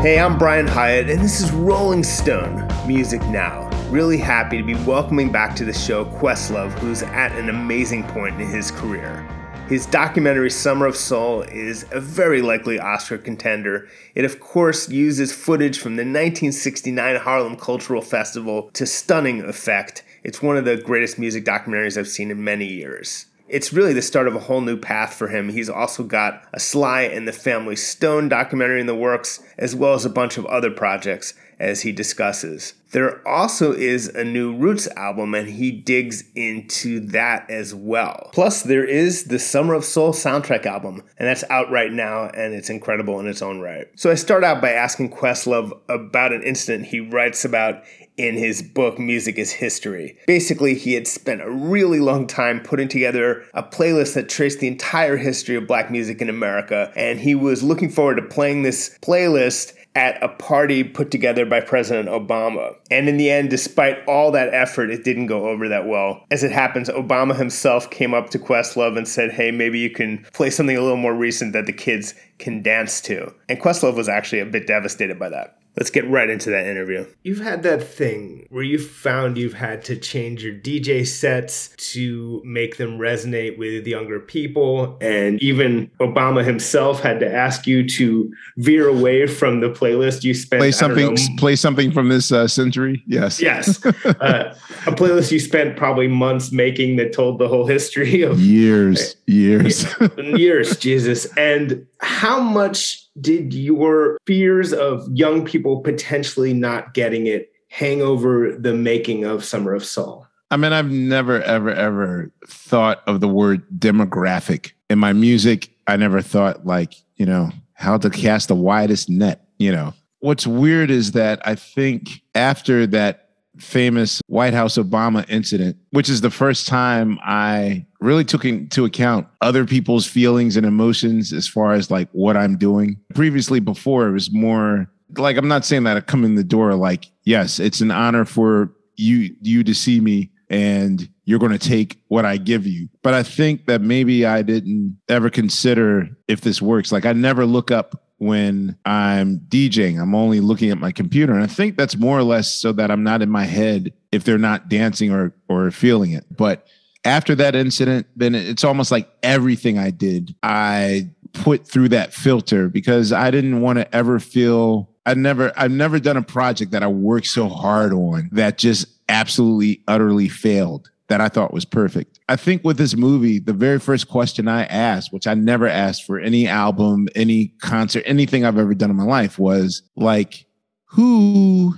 Hey, I'm Brian Hiatt, and this is Rolling Stone Music Now. Really happy to be welcoming back to the show Questlove, who's at an amazing point in his career. His documentary Summer of Soul is a very likely Oscar contender. It, of course, uses footage from the 1969 Harlem Cultural Festival to stunning effect. It's one of the greatest music documentaries I've seen in many years it's really the start of a whole new path for him. He's also got a Sly and the Family Stone documentary in the works, as well as a bunch of other projects as he discusses. There also is a new Roots album, and he digs into that as well. Plus, there is the Summer of Soul soundtrack album, and that's out right now, and it's incredible in its own right. So I start out by asking Questlove about an incident he writes about in his book Music is History. Basically, he had spent a really long time putting together a playlist that traced the entire history of black music in America, and he was looking forward to playing this playlist at a party put together by President Obama. And in the end, despite all that effort, it didn't go over that well. As it happens, Obama himself came up to Questlove and said, Hey, maybe you can play something a little more recent that the kids can dance to. And Questlove was actually a bit devastated by that. Let's get right into that interview. You've had that thing where you found you've had to change your DJ sets to make them resonate with younger people. And even Obama himself had to ask you to veer away from the playlist you spent. Play something, know, play something from this uh, century. Yes. Yes. uh, a playlist you spent probably months making that told the whole history of years, years, years, Jesus. And how much did your fears of young people potentially not getting it hang over the making of Summer of Soul? I mean, I've never, ever, ever thought of the word demographic in my music. I never thought like, you know, how to cast the widest net, you know. What's weird is that I think after that famous White House Obama incident, which is the first time I really took into account other people's feelings and emotions as far as like what I'm doing. Previously, before it was more like I'm not saying that I come in the door like, yes, it's an honor for you you to see me and you're going to take what I give you. But I think that maybe I didn't ever consider if this works. Like I never look up when I'm DJing. I'm only looking at my computer. And I think that's more or less so that I'm not in my head if they're not dancing or or feeling it. But after that incident, then it's almost like everything I did, I put through that filter because I didn't want to ever feel I never I've never done a project that I worked so hard on that just absolutely utterly failed that I thought was perfect. I think with this movie, the very first question I asked, which I never asked for any album, any concert, anything I've ever done in my life was like, who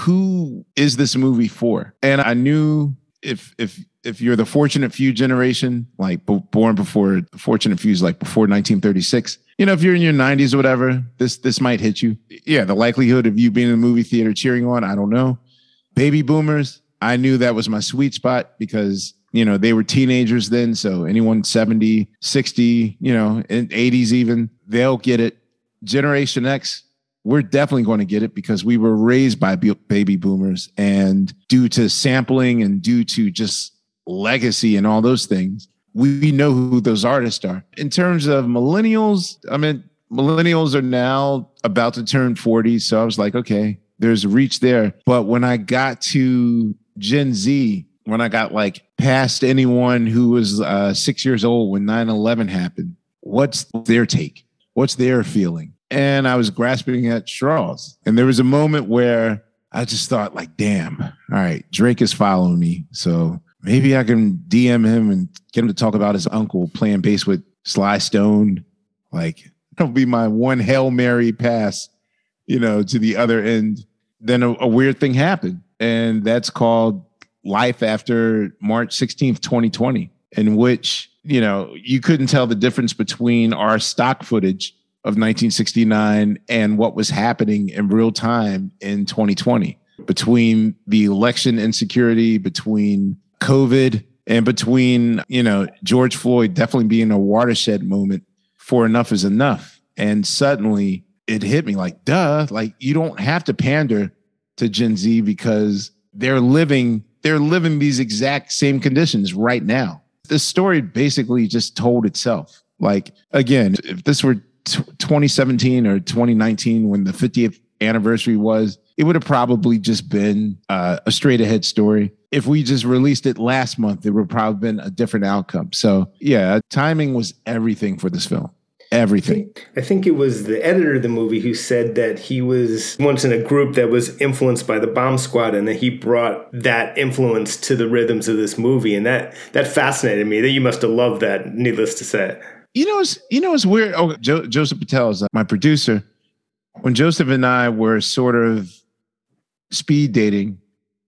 who is this movie for? And I knew if if if you're the fortunate few generation, like born before fortunate few is like before 1936, you know, if you're in your 90s or whatever, this this might hit you. Yeah, the likelihood of you being in the movie theater cheering on, I don't know. Baby boomers, I knew that was my sweet spot because, you know, they were teenagers then. So anyone 70, 60, you know, in 80s even, they'll get it. Generation X, we're definitely going to get it because we were raised by baby boomers. And due to sampling and due to just legacy and all those things, we know who those artists are. In terms of millennials, I mean, millennials are now about to turn 40. So I was like, okay, there's a reach there. But when I got to Gen Z when I got like past anyone who was uh, six years old when 9 11 happened. What's their take? What's their feeling? And I was grasping at straws. And there was a moment where I just thought, like, damn, all right, Drake is following me. So maybe I can DM him and get him to talk about his uncle playing bass with Sly Stone. Like, that'll be my one Hail Mary pass, you know, to the other end. Then a, a weird thing happened and that's called Life After March 16th, 2020, in which, you know, you couldn't tell the difference between our stock footage of 1969 and what was happening in real time in 2020 between the election insecurity, between COVID, and between, you know, George Floyd definitely being a watershed moment for enough is enough. And suddenly it hit me like, duh, like you don't have to pander to Gen Z because they're living, they're living these exact same conditions right now. The story basically just told itself. Like, again, if this were t- 2017 or 2019 when the 50th anniversary was, it would have probably just been uh, a straight ahead story. If we just released it last month, it would probably been a different outcome. So, yeah, timing was everything for this film. Everything. I think, it was the editor of the movie who said that he was once in a group that was influenced by the Bomb Squad, and that he brought that influence to the rhythms of this movie, and that that fascinated me. That you must have loved that. Needless to say. You know, it's you know, it's weird. Oh, jo- Joseph Patel is uh, my producer. When Joseph and I were sort of speed dating,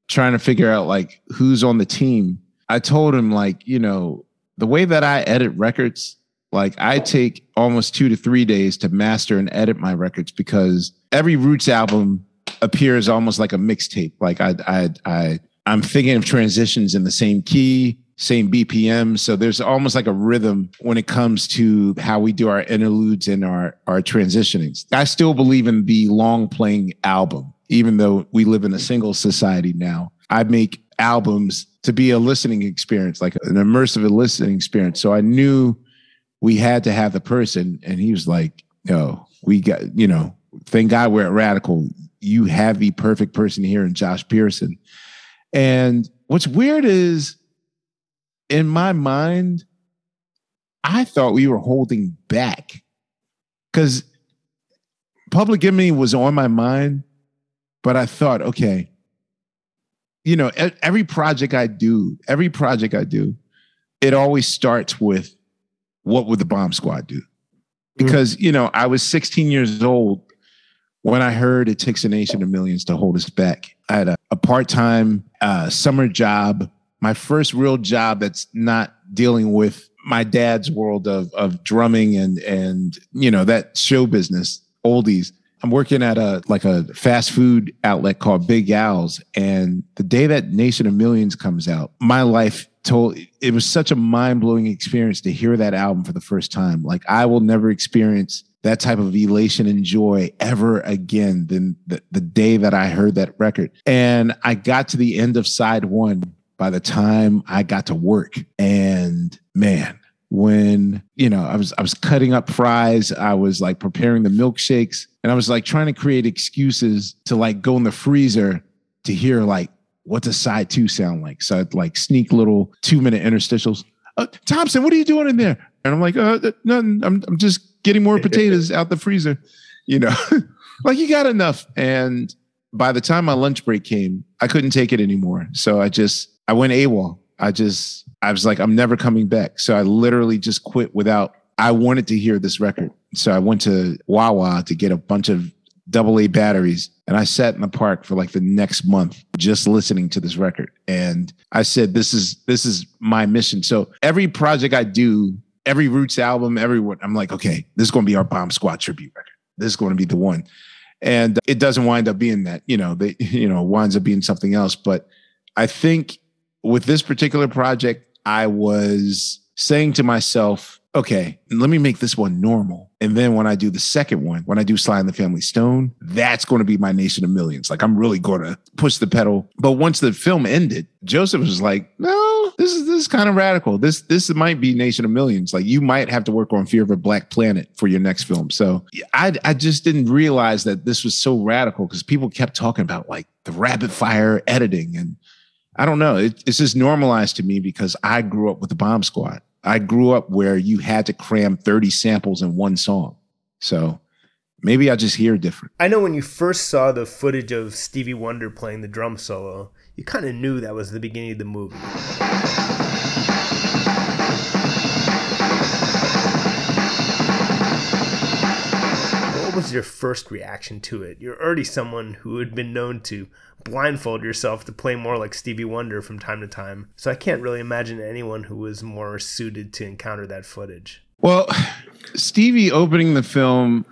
trying to figure out like who's on the team, I told him like, you know, the way that I edit records, like I take almost two to three days to master and edit my records because every Roots album appears almost like a mixtape. Like I, I, I, I'm thinking of transitions in the same key same BPM. So there's almost like a rhythm when it comes to how we do our interludes and our, our transitionings. I still believe in the long playing album, even though we live in a single society now. I make albums to be a listening experience, like an immersive listening experience. So I knew we had to have the person. And he was like, no, we got, you know, thank God we're at Radical. You have the perfect person here in Josh Pearson. And what's weird is in my mind, I thought we were holding back because Public Enemy was on my mind, but I thought, okay, you know, every project I do, every project I do, it always starts with what would the bomb squad do? Because, mm-hmm. you know, I was 16 years old when I heard it takes a nation of millions to hold us back. I had a, a part time uh, summer job my first real job that's not dealing with my dad's world of of drumming and and you know that show business oldies i'm working at a like a fast food outlet called big al's and the day that nation of millions comes out my life told it was such a mind-blowing experience to hear that album for the first time like i will never experience that type of elation and joy ever again than the, the day that i heard that record and i got to the end of side one by the time I got to work. And man, when you know I was I was cutting up fries, I was like preparing the milkshakes, and I was like trying to create excuses to like go in the freezer to hear like what does side two sound like. So I'd like sneak little two minute interstitials. Uh, Thompson, what are you doing in there? And I'm like, uh, nothing. I'm I'm just getting more potatoes out the freezer. You know, like you got enough. And by the time my lunch break came, I couldn't take it anymore. So I just I went AWOL. I just, I was like, I'm never coming back. So I literally just quit without, I wanted to hear this record. So I went to Wawa to get a bunch of double A batteries. And I sat in the park for like the next month just listening to this record. And I said, this is, this is my mission. So every project I do, every Roots album, everyone, I'm like, okay, this is going to be our Bomb Squad tribute record. This is going to be the one. And it doesn't wind up being that, you know, they, you know, winds up being something else. But I think with this particular project, I was saying to myself, okay, let me make this one normal. And then when I do the second one, when I do Sly and the Family Stone, that's going to be my Nation of Millions. Like I'm really going to push the pedal. But once the film ended, Joseph was like, no, this is this is kind of radical. This this might be Nation of Millions. Like you might have to work on Fear of a Black Planet for your next film. So I I just didn't realize that this was so radical because people kept talking about like the rapid fire editing and I don't know. It, it's just normalized to me because I grew up with the Bomb Squad. I grew up where you had to cram 30 samples in one song. So maybe I just hear different. I know when you first saw the footage of Stevie Wonder playing the drum solo, you kind of knew that was the beginning of the movie. What was your first reaction to it? You're already someone who had been known to blindfold yourself to play more like Stevie Wonder from time to time. So I can't really imagine anyone who was more suited to encounter that footage. Well, Stevie opening the film,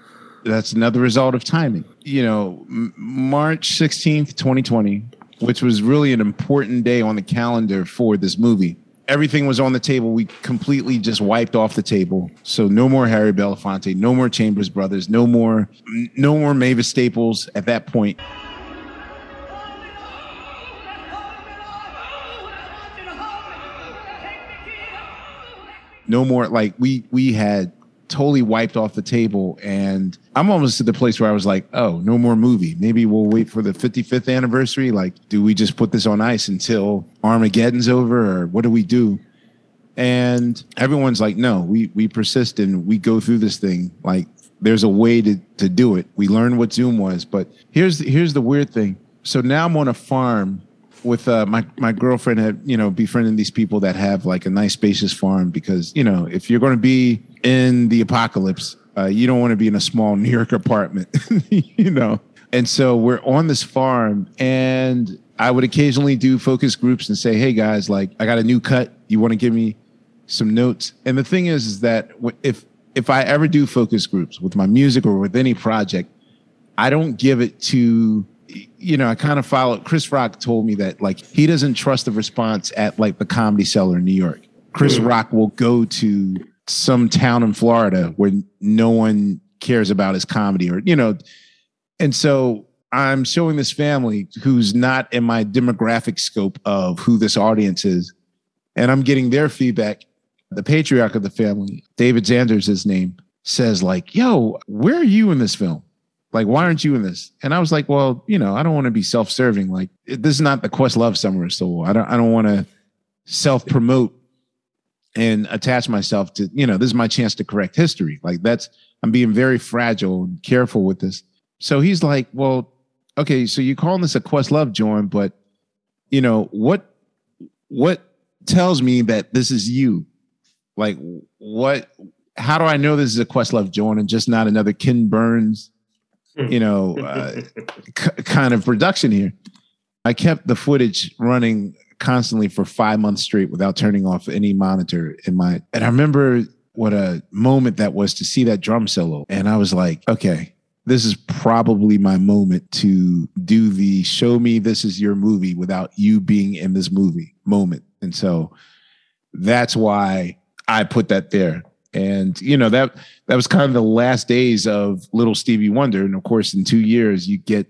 that's another result of timing. You know, March 16th, 2020, which was really an important day on the calendar for this movie. Everything was on the table. We completely just wiped off the table. So no more Harry Belafonte, no more Chambers Brothers, no more, no more Mavis Staples at that point. No more like we we had totally wiped off the table and i'm almost at the place where i was like oh no more movie. Maybe we'll wait for the 55th anniversary. Like do we just put this on ice until armageddon's over or what do we do? And everyone's like no we we persist and we go through this thing. Like there's a way to to do it. We learned what zoom was but here's here's the weird thing. So now i'm on a farm with uh, my my girlfriend had you know befriending these people that have like a nice spacious farm because you know if you're going to be in the apocalypse, uh, you don't want to be in a small New York apartment, you know. And so we're on this farm, and I would occasionally do focus groups and say, "Hey guys, like I got a new cut. You want to give me some notes?" And the thing is, is that if if I ever do focus groups with my music or with any project, I don't give it to you know, I kind of followed. Chris Rock told me that like he doesn't trust the response at like the Comedy Cellar in New York. Chris mm. Rock will go to some town in Florida where no one cares about his comedy, or you know, and so I'm showing this family who's not in my demographic scope of who this audience is, and I'm getting their feedback. The patriarch of the family, David Zanders, his name, says like, "Yo, where are you in this film?" Like, why aren't you in this? And I was like, well, you know, I don't want to be self-serving. Like, this is not the Questlove Summer so I don't, I don't want to self-promote and attach myself to, you know, this is my chance to correct history. Like, that's I'm being very fragile and careful with this. So he's like, well, okay, so you're calling this a Questlove joint, but you know what? What tells me that this is you? Like, what? How do I know this is a Questlove joint and just not another Ken Burns? You know, uh, c- kind of production here. I kept the footage running constantly for five months straight without turning off any monitor in my. And I remember what a moment that was to see that drum solo. And I was like, okay, this is probably my moment to do the show me this is your movie without you being in this movie moment. And so that's why I put that there and you know that that was kind of the last days of little stevie wonder. And of course in two years you get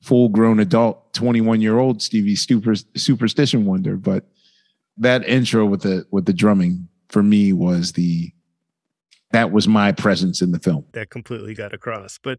full grown adult 21 year old stevie super superstition wonder. But that intro with the with the drumming for me was the that was my presence in the film. That completely got across. But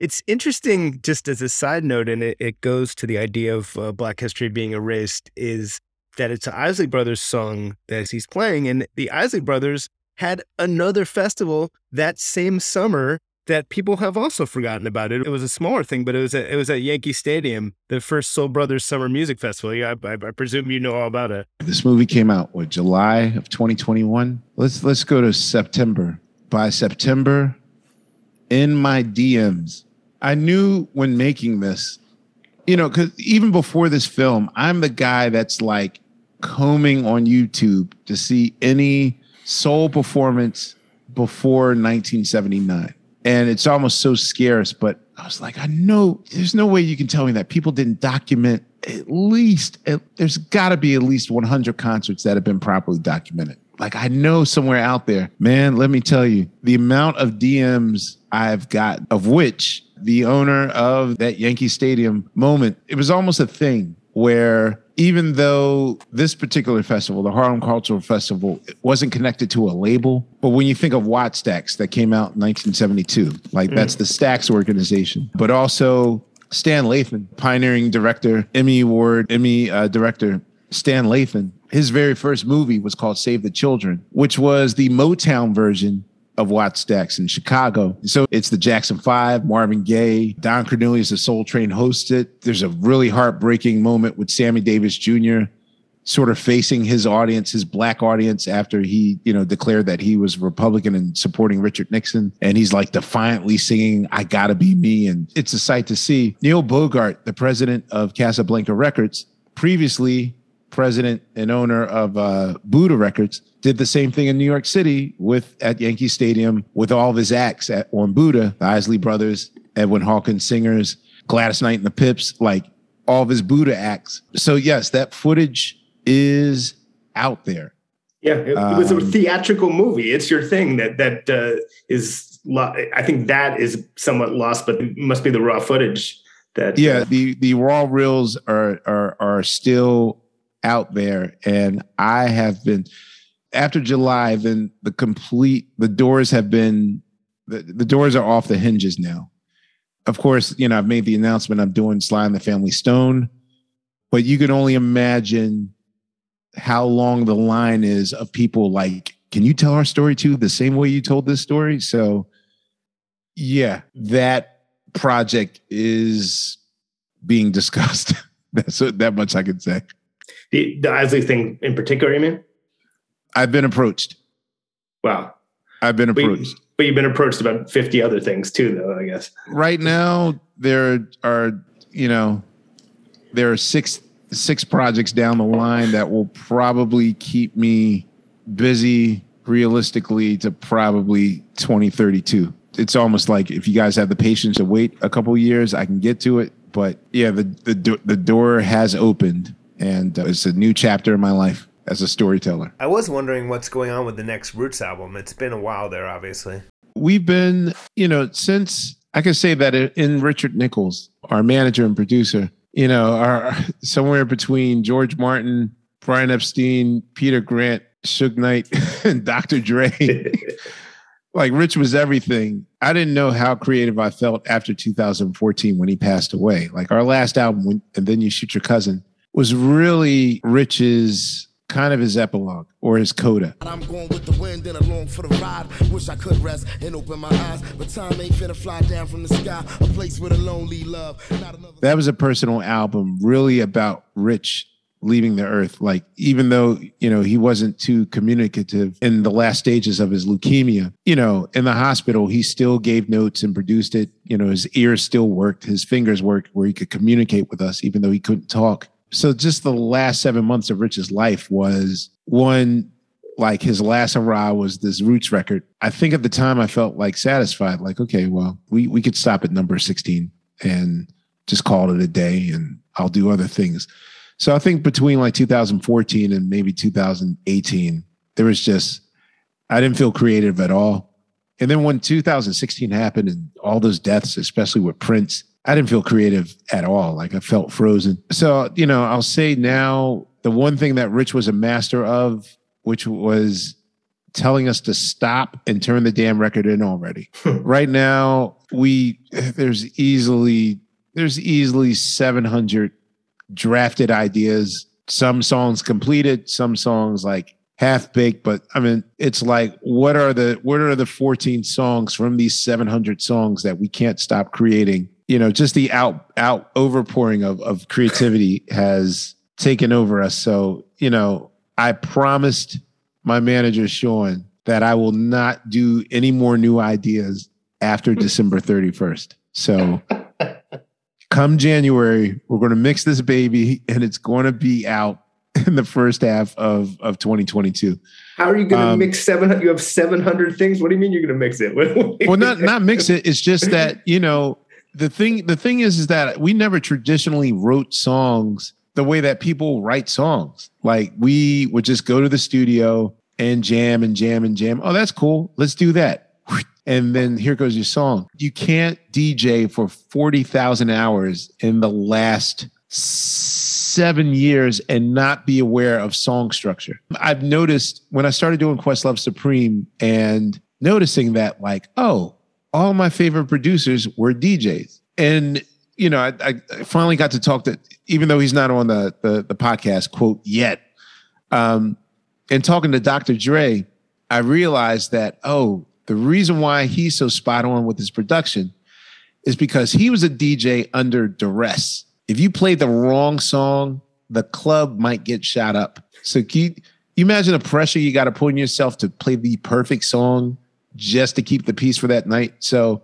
It's interesting, just as a side note, and it, it goes to the idea of uh, Black history being erased, is that it's an Isley Brothers song that he's playing. And the Isley Brothers had another festival that same summer that people have also forgotten about it. It was a smaller thing, but it was at, it was at Yankee Stadium, the first Soul Brothers Summer Music Festival. Yeah, I, I, I presume you know all about it. This movie came out what July of 2021. Let's let's go to September. By September, in my DMs, I knew when making this, you know, because even before this film, I'm the guy that's like combing on YouTube to see any soul performance before 1979. And it's almost so scarce, but I was like, I know there's no way you can tell me that people didn't document at least, at, there's got to be at least 100 concerts that have been properly documented. Like I know somewhere out there, man, let me tell you, the amount of DMs I've got, of which the owner of that Yankee Stadium moment, it was almost a thing where even though this particular festival, the Harlem Cultural Festival, wasn't connected to a label, but when you think of Wattstax that came out in 1972, like mm. that's the Stax organization, but also Stan Lathan, pioneering director, Emmy Award, Emmy uh, director, Stan Lathan, his very first movie was called Save the Children, which was the Motown version of Wattstax in Chicago. So it's the Jackson Five, Marvin Gaye, Don Cornelius, the Soul Train hosted. There's a really heartbreaking moment with Sammy Davis Jr. sort of facing his audience, his black audience, after he, you know, declared that he was Republican and supporting Richard Nixon. And he's like defiantly singing, I gotta be me. And it's a sight to see. Neil Bogart, the president of Casablanca Records, previously president and owner of uh, Buddah Records, did the same thing in New York City with at Yankee Stadium with all of his acts at, on Buddah, the Isley Brothers, Edwin Hawkins Singers, Gladys Knight and the Pips, like all of his Buddah acts. So yes, that footage is out there. Yeah, it, it was a um, theatrical movie. It's your thing that that uh, is. I think that is somewhat lost, but it must be the raw footage that. Yeah, uh, the the raw reels are are are still out there, and I have been after July, then the complete the doors have been the, the doors are off the hinges now. Of course, you know, I've made the announcement I'm doing Sly and the Family Stone, but you can only imagine how long the line is of people like, can you tell our story too the same way you told this story? So yeah, that project is being discussed. That's that much I can say. The the Isley thing in particular, you mean? I've been approached. Wow. I've been approached. But, but you've been approached about 50 other things too, though, I guess. Right now, there are, you know, there are six six projects down the line that will probably keep me busy realistically to probably 2032. It's almost like if you guys have the patience to wait a couple years, I can get to it. But yeah, the the the door has opened, and uh, it's a new chapter in my life as a storyteller. I was wondering what's going on with the next Roots album. It's been a while there, obviously. We've been, you know, since I can say that in Richard Nichols, our manager and producer, you know, are somewhere between George Martin, Brian Epstein, Peter Grant, Suge Knight, and Dr. Dre. like Rich was everything. I didn't know how creative I felt after 2014 when he passed away. Like our last album, and then you shoot your cousin, was really Rich's kind of his epilogue or his coda. I'm going with the wind and along for the ride. Wish I could rest and open my eyes, but time ain't finna fly down from the sky. A place with a lonely love. That was a personal album, really about Rich leaving the earth. Like, even though, you know, he wasn't too communicative in the last stages of his leukemia, you know, in the hospital, he still gave notes and produced it. You know, his ears still worked, his fingers worked where he could communicate with us, even though he couldn't talk so just the last seven months of Rich's life was one like his last hurrah was this roots record. I think at the time I felt like satisfied, like, okay, well, we we could stop at number 16 and just call it a day and I'll do other things. So I think between like 2014 and maybe 2018, there was just I didn't feel creative at all. And then when 2016 happened and all those deaths, especially with Prince, I didn't feel creative at all. Like I felt frozen. So, you know, I'll say now the one thing that Rich was a master of, which was telling us to stop and turn the damn record in already. Hmm. right now, we there's easily there's easily 700 drafted ideas, some songs completed, some songs like half baked, but I mean, it's like what are the what are the 14 songs from these 700 songs that we can't stop creating you know, just the out out overpouring of of creativity has taken over us. So, you know, I promised my manager Sean that I will not do any more new ideas after December 31st. So come January, we're going to mix this baby and it's going to be out in the first half of, of 2022. How are you going to um, mix 700? You have 700 things. What do you mean you're going to mix it? well, not, not mix it. It's just that, you know, the thing the thing is is that we never traditionally wrote songs the way that people write songs. Like we would just go to the studio and jam and jam and jam. Oh, that's cool. Let's do that. And then here goes your song. You can't DJ for 40,000 hours in the last seven years and not be aware of song structure. I've noticed when I started doing Questlove Supreme and noticing that, like, oh, all my favorite producers were DJs. And you know, I, I, finally got to talk to, even though he's not on the the, the podcast quote yet, um, and talking to Dr. Dre, I realized that oh, the reason why he's so spot on with his production is because he was a DJ under duress. If you played the wrong song, the club might get shot up. So you, you imagine the pressure you got to put on yourself to play the perfect song just to keep the peace for that night. So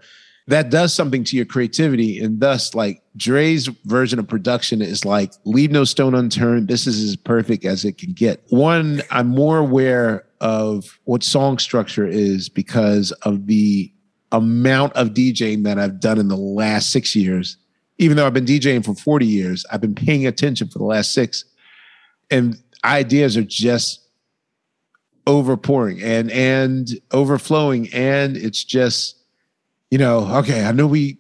that does something to your creativity. And thus, like Dre's version of production is like, leave no stone unturned. This is as perfect as it can get. One, I'm more aware of what song structure is because of the amount of DJing that I've done in the last six years. Even though I've been DJing for 40 years, I've been paying attention for the last six. And ideas are just overpouring and and overflowing. And it's just you know okay i know we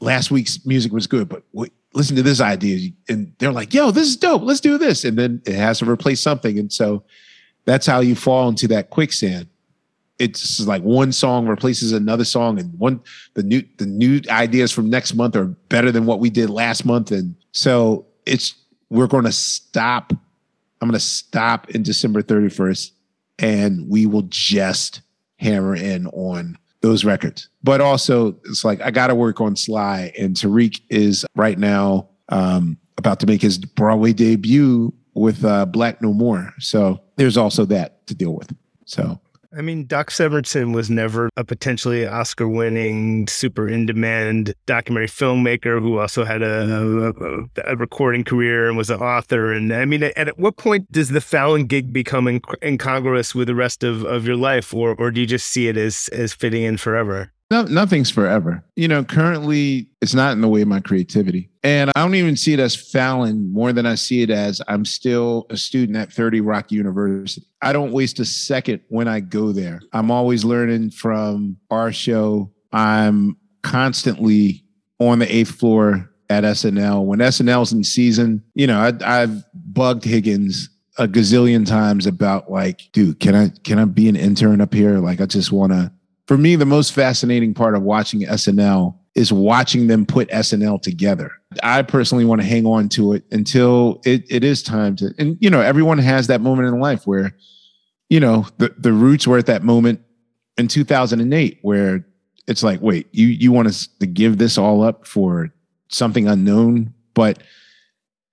last week's music was good but wait, listen to this idea. And they're like yo this is dope. Let's do this. And then it has to replace something. And so that's how you fall into that quicksand. It's like one song replaces another song. And one the new the new ideas from next month are better than what we did last month. And so it's we're going to stop. I'm going to stop in december 31st and we will just hammer in on those records. But also, it's like I got to work on Sly, and Tariq is right now um, about to make his Broadway debut with uh, Black No More. So there's also that to deal with. So I mean, Doc Severinsen was never a potentially Oscar winning, super in demand documentary filmmaker who also had a, a, a, recording career and was an author. And I mean, at, at what point does the Fallon gig become in, incongruous with the rest of, of your life, or, or do you just see it as, as fitting in forever? No, nothing's forever. You know, currently it's not in the way of my creativity. And I don't even see it as Fallon more than I see it as I'm still a student at 30 Rock University. I don't waste a second when I go there. I'm always learning from our show. I'm constantly on the eighth floor at SNL. When SNL's in season, you know, I, I've bugged Higgins a gazillion times about like, dude, can I can I be an intern up here? Like, I just want to for me, the most fascinating part of watching SNL is watching them put SNL together. I personally want to hang on to it until it, it is time to, and you know, everyone has that moment in life where, you know, the, the roots were at that moment in 2008 where it's like, wait, you, you want us to give this all up for something unknown? But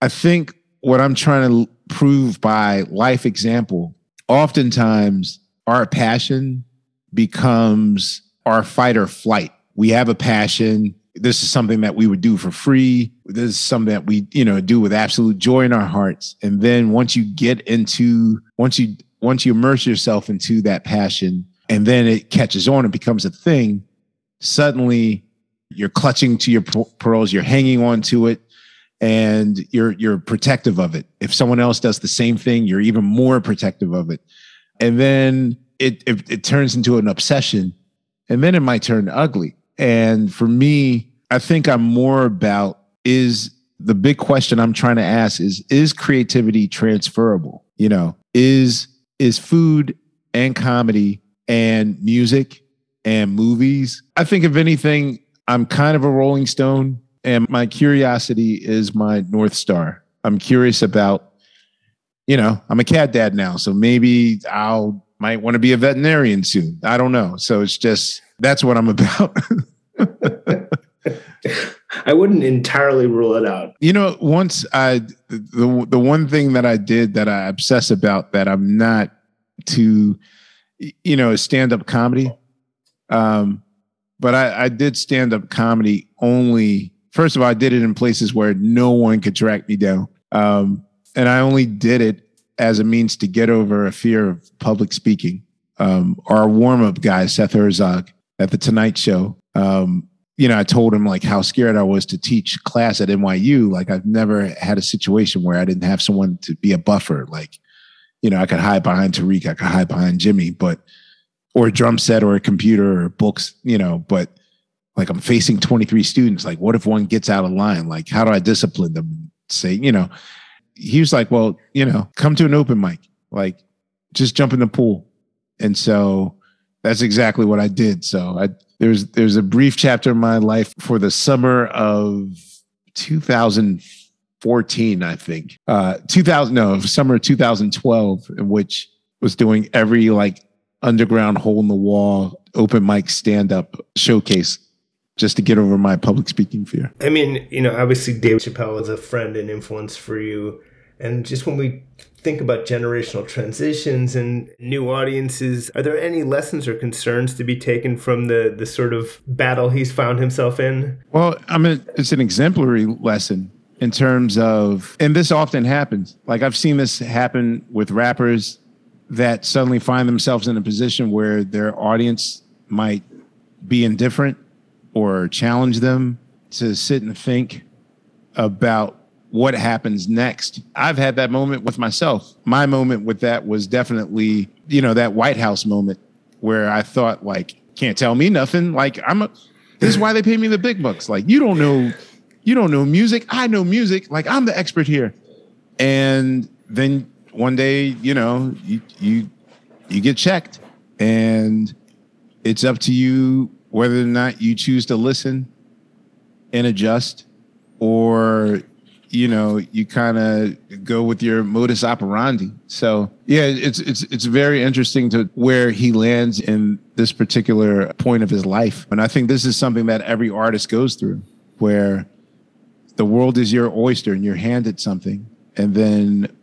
I think what I'm trying to prove by life example, oftentimes our passion becomes our fight or flight. We have a passion. This is something that we would do for free. This is something that we, you know, do with absolute joy in our hearts. And then once you get into, once you, once you immerse yourself into that passion and then it catches on and becomes a thing, suddenly you're clutching to your pearls, you're hanging on to it and you're you're protective of it. If someone else does the same thing, you're even more protective of it. And then it, it, it turns into an obsession and then it might turn ugly. And for me, I think I'm more about is the big question I'm trying to ask is is creativity transferable? You know, is is food and comedy and music and movies? I think if anything, I'm kind of a rolling stone and my curiosity is my north star. I'm curious about you know, I'm a cat dad now, so maybe I'll might want to be a veterinarian soon. I don't know. So it's just that's what I'm about. I wouldn't entirely rule it out. You know, once I the the one thing that I did that I obsess about that I'm not to you know, stand up comedy. Um, but I, I did stand up comedy only. First of all, I did it in places where no one could track me down, um, and I only did it as a means to get over a fear of public speaking. Um, our warm up guy, Seth Herzog, at the Tonight Show, um, you know, I told him like how scared I was to teach class at NYU. Like I've never had a situation where I didn't have someone to be a buffer. Like, you know, I could hide behind Tariq, I could hide behind Jimmy, but or a drum set or a computer or books, you know, but like I'm facing 23 students. Like, what if one gets out of line? Like, how do I discipline them? Say, you know, he was like, well, you know, come to an open mic, like just jump in the pool. And so that's exactly what I did. So I, there's, there's a brief chapter in my life for the summer of 2014, I think. Uh, 2000, no, summer 2012, in which was doing every like underground hole in the wall open mic stand up showcase just to get over my public speaking fear. I mean, you know, obviously Dave Chappelle is a friend and influence for you. And just when we think about generational transitions and new audiences, are there any lessons or concerns to be taken from the the sort of battle he's found himself in? Well, I mean, it's an exemplary lesson in terms of, and this often happens. Like I've seen this happen with rappers that suddenly find themselves in a position where their audience might be indifferent or challenge them to sit and think about what happens next. I've had that moment with myself. My moment with that was definitely, you know, that White House moment where I thought like, can't tell me nothing. Like I'm a, this is why they pay me the big bucks. Like you don't know, you don't know music. I know music. Like I'm the expert here. And then one day, you know, you you you get checked and it's up to you whether or not you choose to listen and adjust or you know you kind of go with your modus operandi. So yeah it's it's it's very interesting to where he lands in this particular point of his life. And i think this is something that every artist goes through where the world is your oyster and you're handed something and then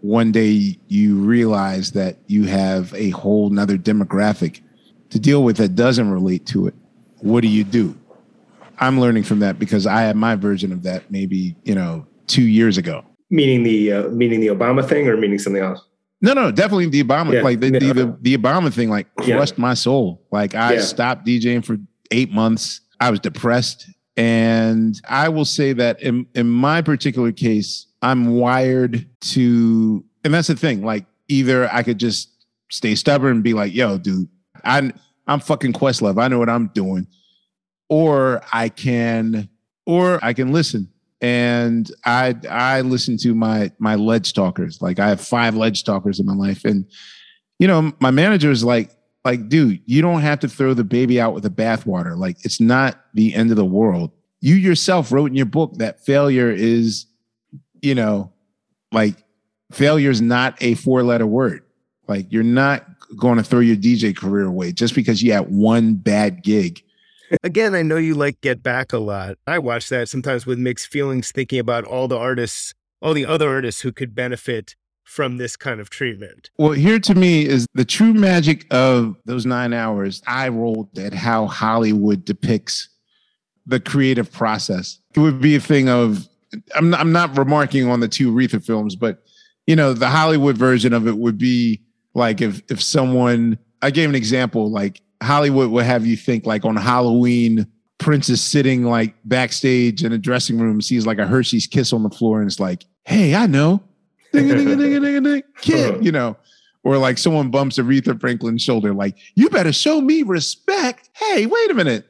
one day you realize that you have a whole nother demographic to deal with that doesn't relate to it what do you do I'm learning from that because I had my version of that maybe you know two years ago. Meaning the uh, meaning the Obama thing, or meaning something else? No, no, definitely the Obama. Yeah. Like the, the, the, the, Obama thing, like crushed yeah. my soul. Like I yeah. stopped DJing for eight months. I was depressed, and I will say that in in my particular case, I'm wired to, and that's the thing. Like either I could just stay stubborn and be like, "Yo, dude, I I'm fucking Questlove. I know what I'm doing." or I can or I can listen. And I I listen to my my ledge talkers. Like I have five ledge talkers in my life. And you know, my manager is like, like, dude, you don't have to throw the baby out with the bathwater. Like it's not the end of the world. You yourself wrote in your book that failure is, you know, like failure is not a four-letter word. Like you're not going to throw your DJ career away just because you had one bad gig Again, I know you like Get Back a lot. I watch that sometimes with mixed feelings, thinking about all the artists, all the other artists who could benefit from this kind of treatment. Well, here to me is the true magic of those nine hours. I rolled at how Hollywood depicts the creative process. It would be a thing of, I'm not, I'm not remarking on the two Aretha films, but you know, the Hollywood version of it would be like if if someone I gave an example, like Hollywood would have you think like on Halloween, Prince is sitting like backstage in a dressing room, sees like a Hershey's kiss on the floor, and it's like, hey, I know. Ding, ding, ding, ding, ding, uh-huh. kid, you know. Or like someone bumps Aretha Franklin's shoulder, like, you better show me respect. Hey, wait a minute.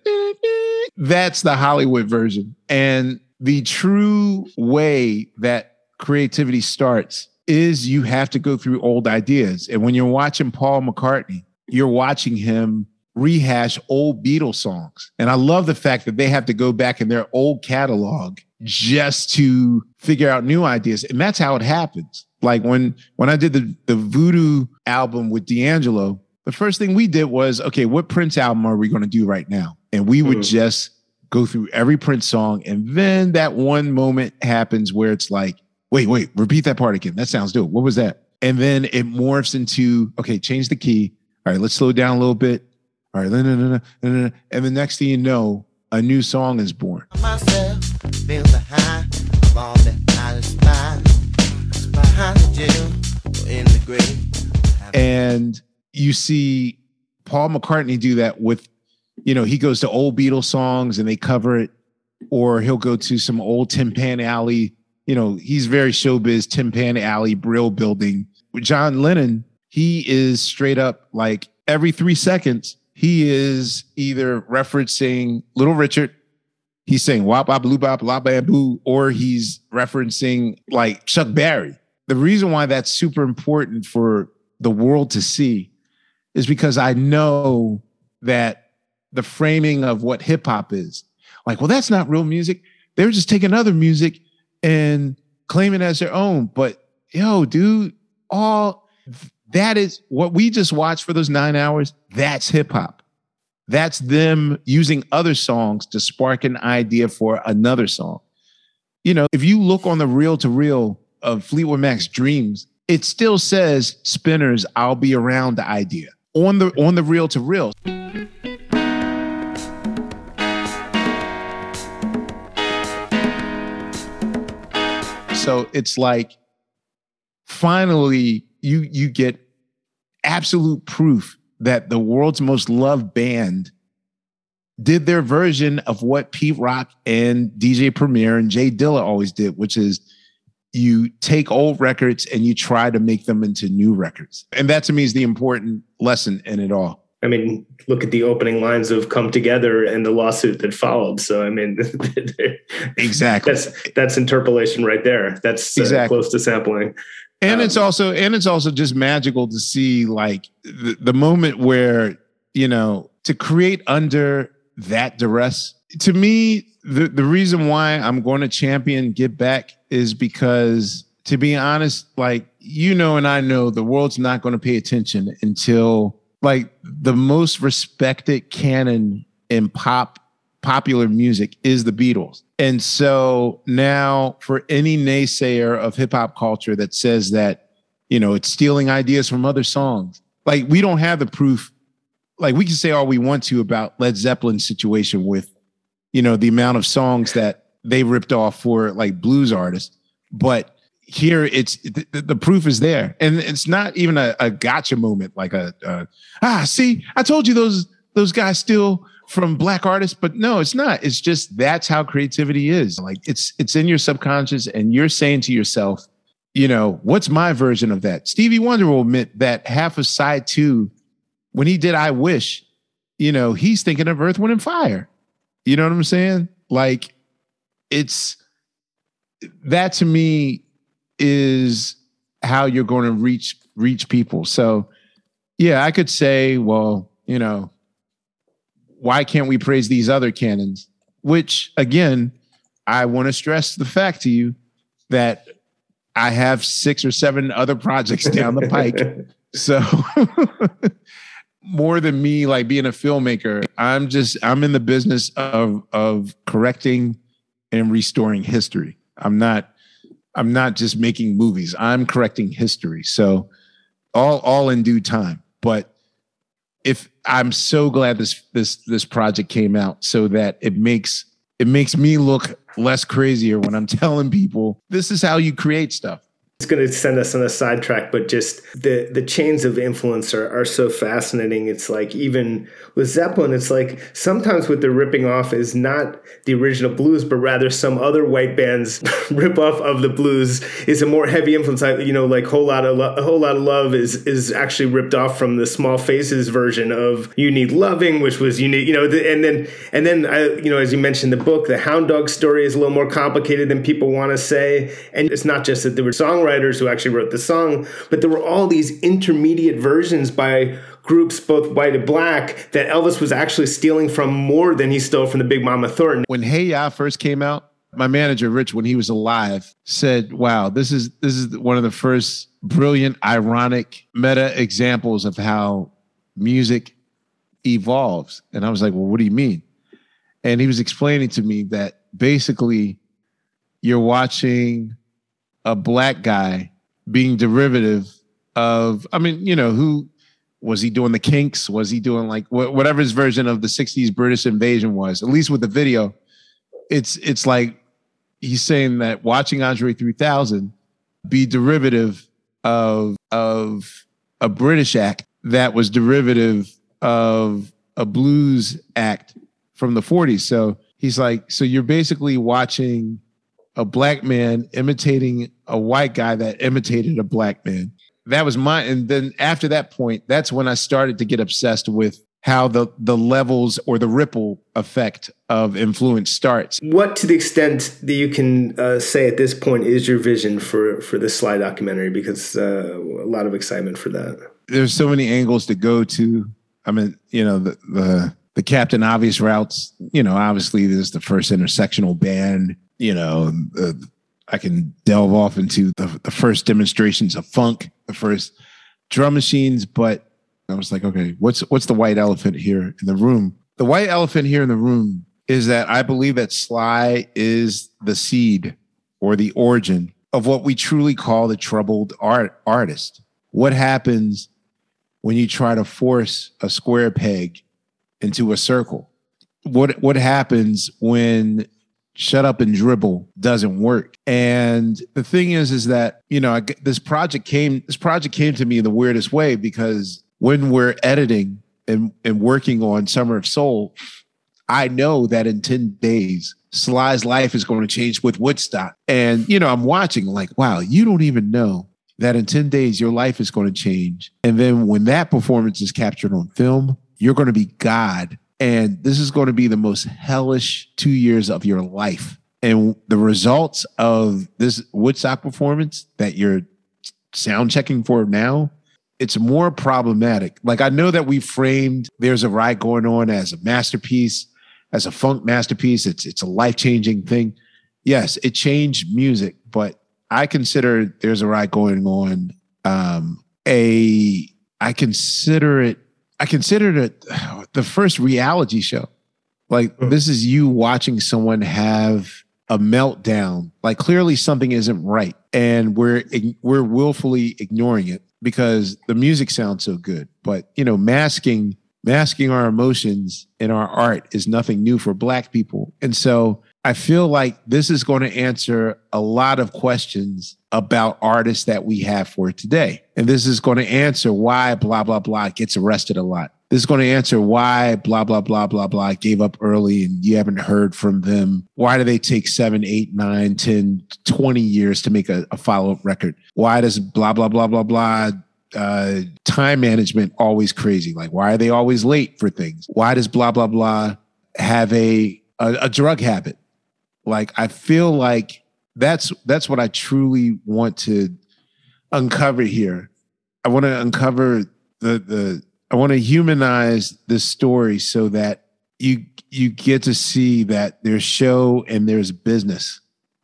That's the Hollywood version. And the true way that creativity starts is you have to go through old ideas. And when you're watching Paul McCartney, you're watching him rehash old Beatles songs. And I love the fact that they have to go back in their old catalog just to figure out new ideas. And that's how it happens. Like when when I did the the Voodoo album with D'Angelo, the first thing we did was, okay, what Prince album are we going to do right now? And we would mm. just go through every Prince song. And then that one moment happens where it's like, wait, wait, repeat that part again. That sounds dope. What was that? And then it morphs into, okay, change the key. All right, let's slow down a little bit. All right, and the next thing you know, a new song is born. And you see Paul McCartney do that with, you know, he goes to old Beatles songs and they cover it, or he'll go to some old Tin Pan Alley. You know, he's very showbiz, Tin Pan Alley, Brill building. With John Lennon, he is straight up like every three seconds, he is either referencing Little Richard, he's saying wop bop blue bop la bamboo, or he's referencing like Chuck Berry. The reason why that's super important for the world to see is because I know that the framing of what hip hop is like, well, that's not real music. They're just taking other music and claim it as their own. But yo, dude, all that is what we just watched for those nine hours. That's hip hop. That's them using other songs to spark an idea for another song. You know, if you look on the reel to reel of Fleetwood Mac's Dreams, it still says Spinners, I'll be around the idea on the on the reel to reel. So it's like finally you you get absolute proof that the world's most loved band did their version of what Pete Rock and DJ Premier and J Dilla always did, which is you take old records and you try to make them into new records. And that to me is the important lesson in it all. I mean, look at the opening lines of "Come Together" and the lawsuit that followed. So, I mean, exactly that's that's interpolation right there. That's uh, exactly. close to sampling. And um, it's also and it's also just magical to see like the, the moment where you know to create under that duress. To me, the the reason why I'm going to champion Get Back is because, to be honest, like you know, and I know, the world's not going to pay attention until like the most respected canon in pop popular music is the Beatles. And so now for any naysayer of hip hop culture that says that, you know, it's stealing ideas from other songs, like we don't have the proof. Like we can say all we want to about Led Zeppelin's situation with, you know, the amount of songs that they ripped off for like blues artists. But here it's the, the, proof is there. And it's not even a, a gotcha moment like a, a, ah see i told you those those guys steal from black artists. But no it's not. It's just that's how creativity is. Like it's it's in your subconscious and you're saying to yourself you know what's my version of that? Stevie wonder will admit that half of side two when he did i wish you know he's thinking of earth wind and fire. You know what i'm saying? Like it's that to me is how you're going to reach reach people. So yeah, I could say, well, you know, why can't we praise these other canons? Which again, I want to stress the fact to you that I have six or seven other projects down the pike. so more than me like being a filmmaker, I'm just I'm in the business of of correcting and restoring history. I'm not I'm not just making movies. I'm correcting history. So all all in due time. But if I'm so glad this this this project came out so that it makes it makes me look less crazier when I'm telling people this is how you create stuff it's going to send us on a sidetrack, but just the the chains of influence are, are so fascinating. It's like even with Zeppelin, it's like sometimes what they're ripping off is not the original blues, but rather some other white band's rip off of the blues is a more heavy influence. You know, like whole lot of Lo- a whole lot of love is is actually ripped off from the Small Faces version of You Need Loving, which was you need you know, the, and then and then I you know as you mentioned the book, the Hound Dog story is a little more complicated than people want to say, and it's not just that there were song songwriters who actually wrote the song, but there were all these intermediate versions by groups, both white and black, that Elvis was actually stealing from more than he stole from the Big Mama Thornton. When Hey Ya first came out, my manager Rich, when he was alive, said, "Wow, this is this is one of the first brilliant, ironic meta examples of how music evolves." And I was like, "Well, what do you mean?" And he was explaining to me that basically you're watching a black guy being derivative of, I mean, you know, who was he doing the kinks? Was he doing like whatever his version of the 60s British invasion was, at least with the video? It's it's like he's saying that watching Andre 3000 be derivative of of a British act that was derivative of a blues act from the 40s. So he's like, so you're basically watching a black man imitating a white guy that imitated a black man. That was my, and then after that point, that's when I started to get obsessed with how the the levels or the ripple effect of influence starts. What, to the extent that you can uh, say at this point, is your vision for for this Sly documentary? Because uh, a lot of excitement for that. There's so many angles to go to. I mean, you know, the the the Captain Obvious routes. You know, obviously there's the first intersectional band. You know, uh, I can delve off into the, the first demonstrations of funk, the first drum machines, but I was like, okay, what's what's the white elephant here in the room? The white elephant here in the room is that I believe that Sly is the seed or the origin of what we truly call the troubled art artist. What happens when you try to force a square peg into a circle? What what happens when shut up and dribble doesn't work? And the thing is is that, you know, I, this project came this project came to me in the weirdest way because when we're editing and, and working on Summer of Soul, I know that in 10 days, Sly's life is going to change with Woodstock. And, you know, I'm watching like, wow, you don't even know that in 10 days, your life is going to change. And then when that performance is captured on film, you're going to be God. And this is going to be the most hellish two years of your life. And the results of this Woodstock performance that you're sound checking for now it's more problematic. Like I know that we framed There's a Riot Going On as a masterpiece, as a funk masterpiece. It's it's a life-changing thing. Yes, it changed music, but I consider There's a Riot Going On um a I consider it I considered it the first reality show. Like mm. this is you watching someone have a meltdown. Like clearly something isn't right and we're we're willfully ignoring it because the music sounds so good. But you know, masking masking our emotions in our art is nothing new for black people. And so I feel like this is going to answer a lot of questions about artists that we have for today. And this is going to answer why blah, blah, blah gets arrested a lot. This is going to answer why blah, blah, blah, blah, blah gave up early and you haven't heard from them. Why do they take seven, eight, nine, 10, 20 years to make a, a follow up record? Why does blah, blah, blah, blah, blah uh, time management always crazy? Like, why are they always late for things? Why does blah, blah, blah have a, a, a drug habit? Like, I feel like that's that's what I truly want to uncover here. I want to uncover the the I want to humanize this story so that you you get to see that there's show and there's business.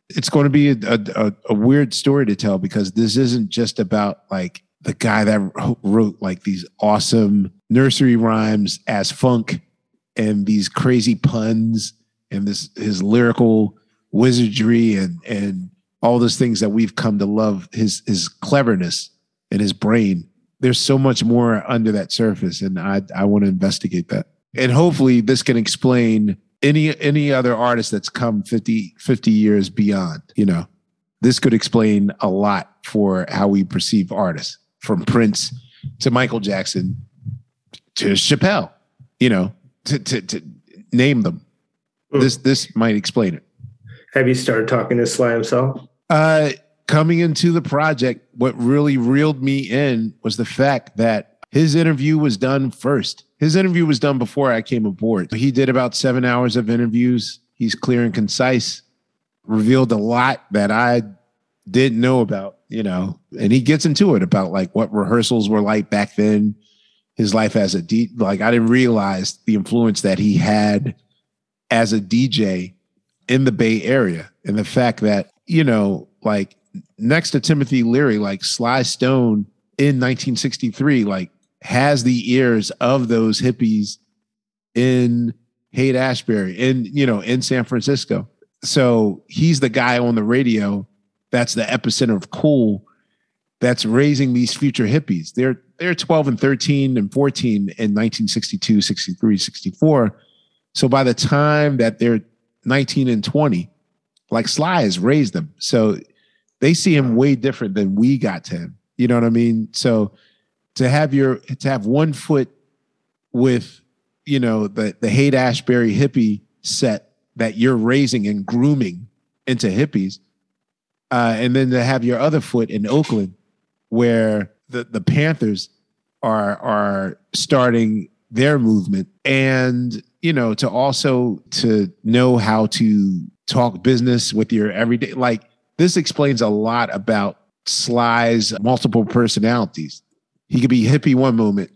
It's going to be a, a, a weird story to tell because this isn't just about like the guy that wrote like these awesome nursery rhymes as funk and these crazy puns and this his lyrical wizardry and and all those things that we've come to love his his cleverness and his brain there's so much more under that surface and i i want to investigate that. And hopefully this can explain any any other artist that's come 50 50 years beyond you know? This could explain a lot for how we perceive artists from prince to michael jackson to chappelle you know to to, to name them mm. this this might explain it have you started talking to Sly himself? Uh, coming into the project, what really reeled me in was the fact that his interview was done first. His interview was done before I came aboard. He did about seven hours of interviews. He's clear and concise, revealed a lot that I didn't know about, you know, and he gets into it about like what rehearsals were like back then, his life as a deep, Like I didn't realize the influence that he had as a DJ in the Bay Area. And the fact that, you know, like next to Timothy Leary, like Sly Stone in 1963, like has the ears of those hippies in Haight Ashbury, in, you know, in San Francisco. So he's the guy on the radio that's the epicenter of cool that's raising these future hippies. They're they're 12 and 13 and 14 in 1962, 63, 64. So by the time that they're 19 and 20. Like Sly has raised them. So they see him way different than we got to him. You know what I mean? So to have your to have one foot with, you know, the the Haight Ashbury hippie set that you're raising and grooming into hippies, uh, and then to have your other foot in Oakland, where the the Panthers are are starting their movement, and you know, to also to know how to talk business with your everyday like this explains a lot about Sly's multiple personalities. He could be hippie one moment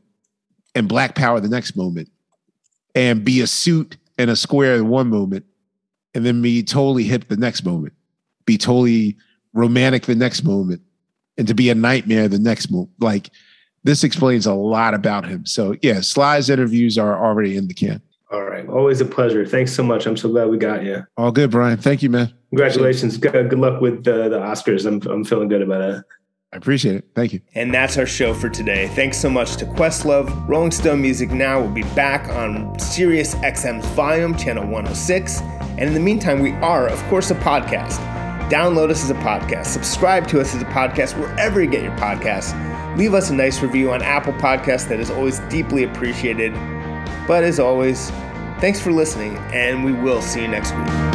and black power the next moment. and be a suit and a square in one moment, and then be totally hip the next moment, be totally romantic the next moment, and to be a nightmare the next moment. Like this explains a lot about him. So yeah, Sly's interviews are already in the can. All right. Always a pleasure. Thanks so much. I'm so glad we got you. All good, Brian. Thank you, man. Congratulations. Good, good luck with the, the Oscars. I'm, I'm feeling good about it. I appreciate it. Thank you. And that's our show for today. Thanks so much to Questlove. Rolling Stone Music Now will be back on Sirius XM's Volume, Channel 106. And in the meantime, we are, of course, a podcast. Download us as a podcast. Subscribe to us as a podcast wherever you get your podcasts. Leave us a nice review on Apple Podcasts. That is always deeply appreciated. But as always, thanks for listening, and we will see you next week.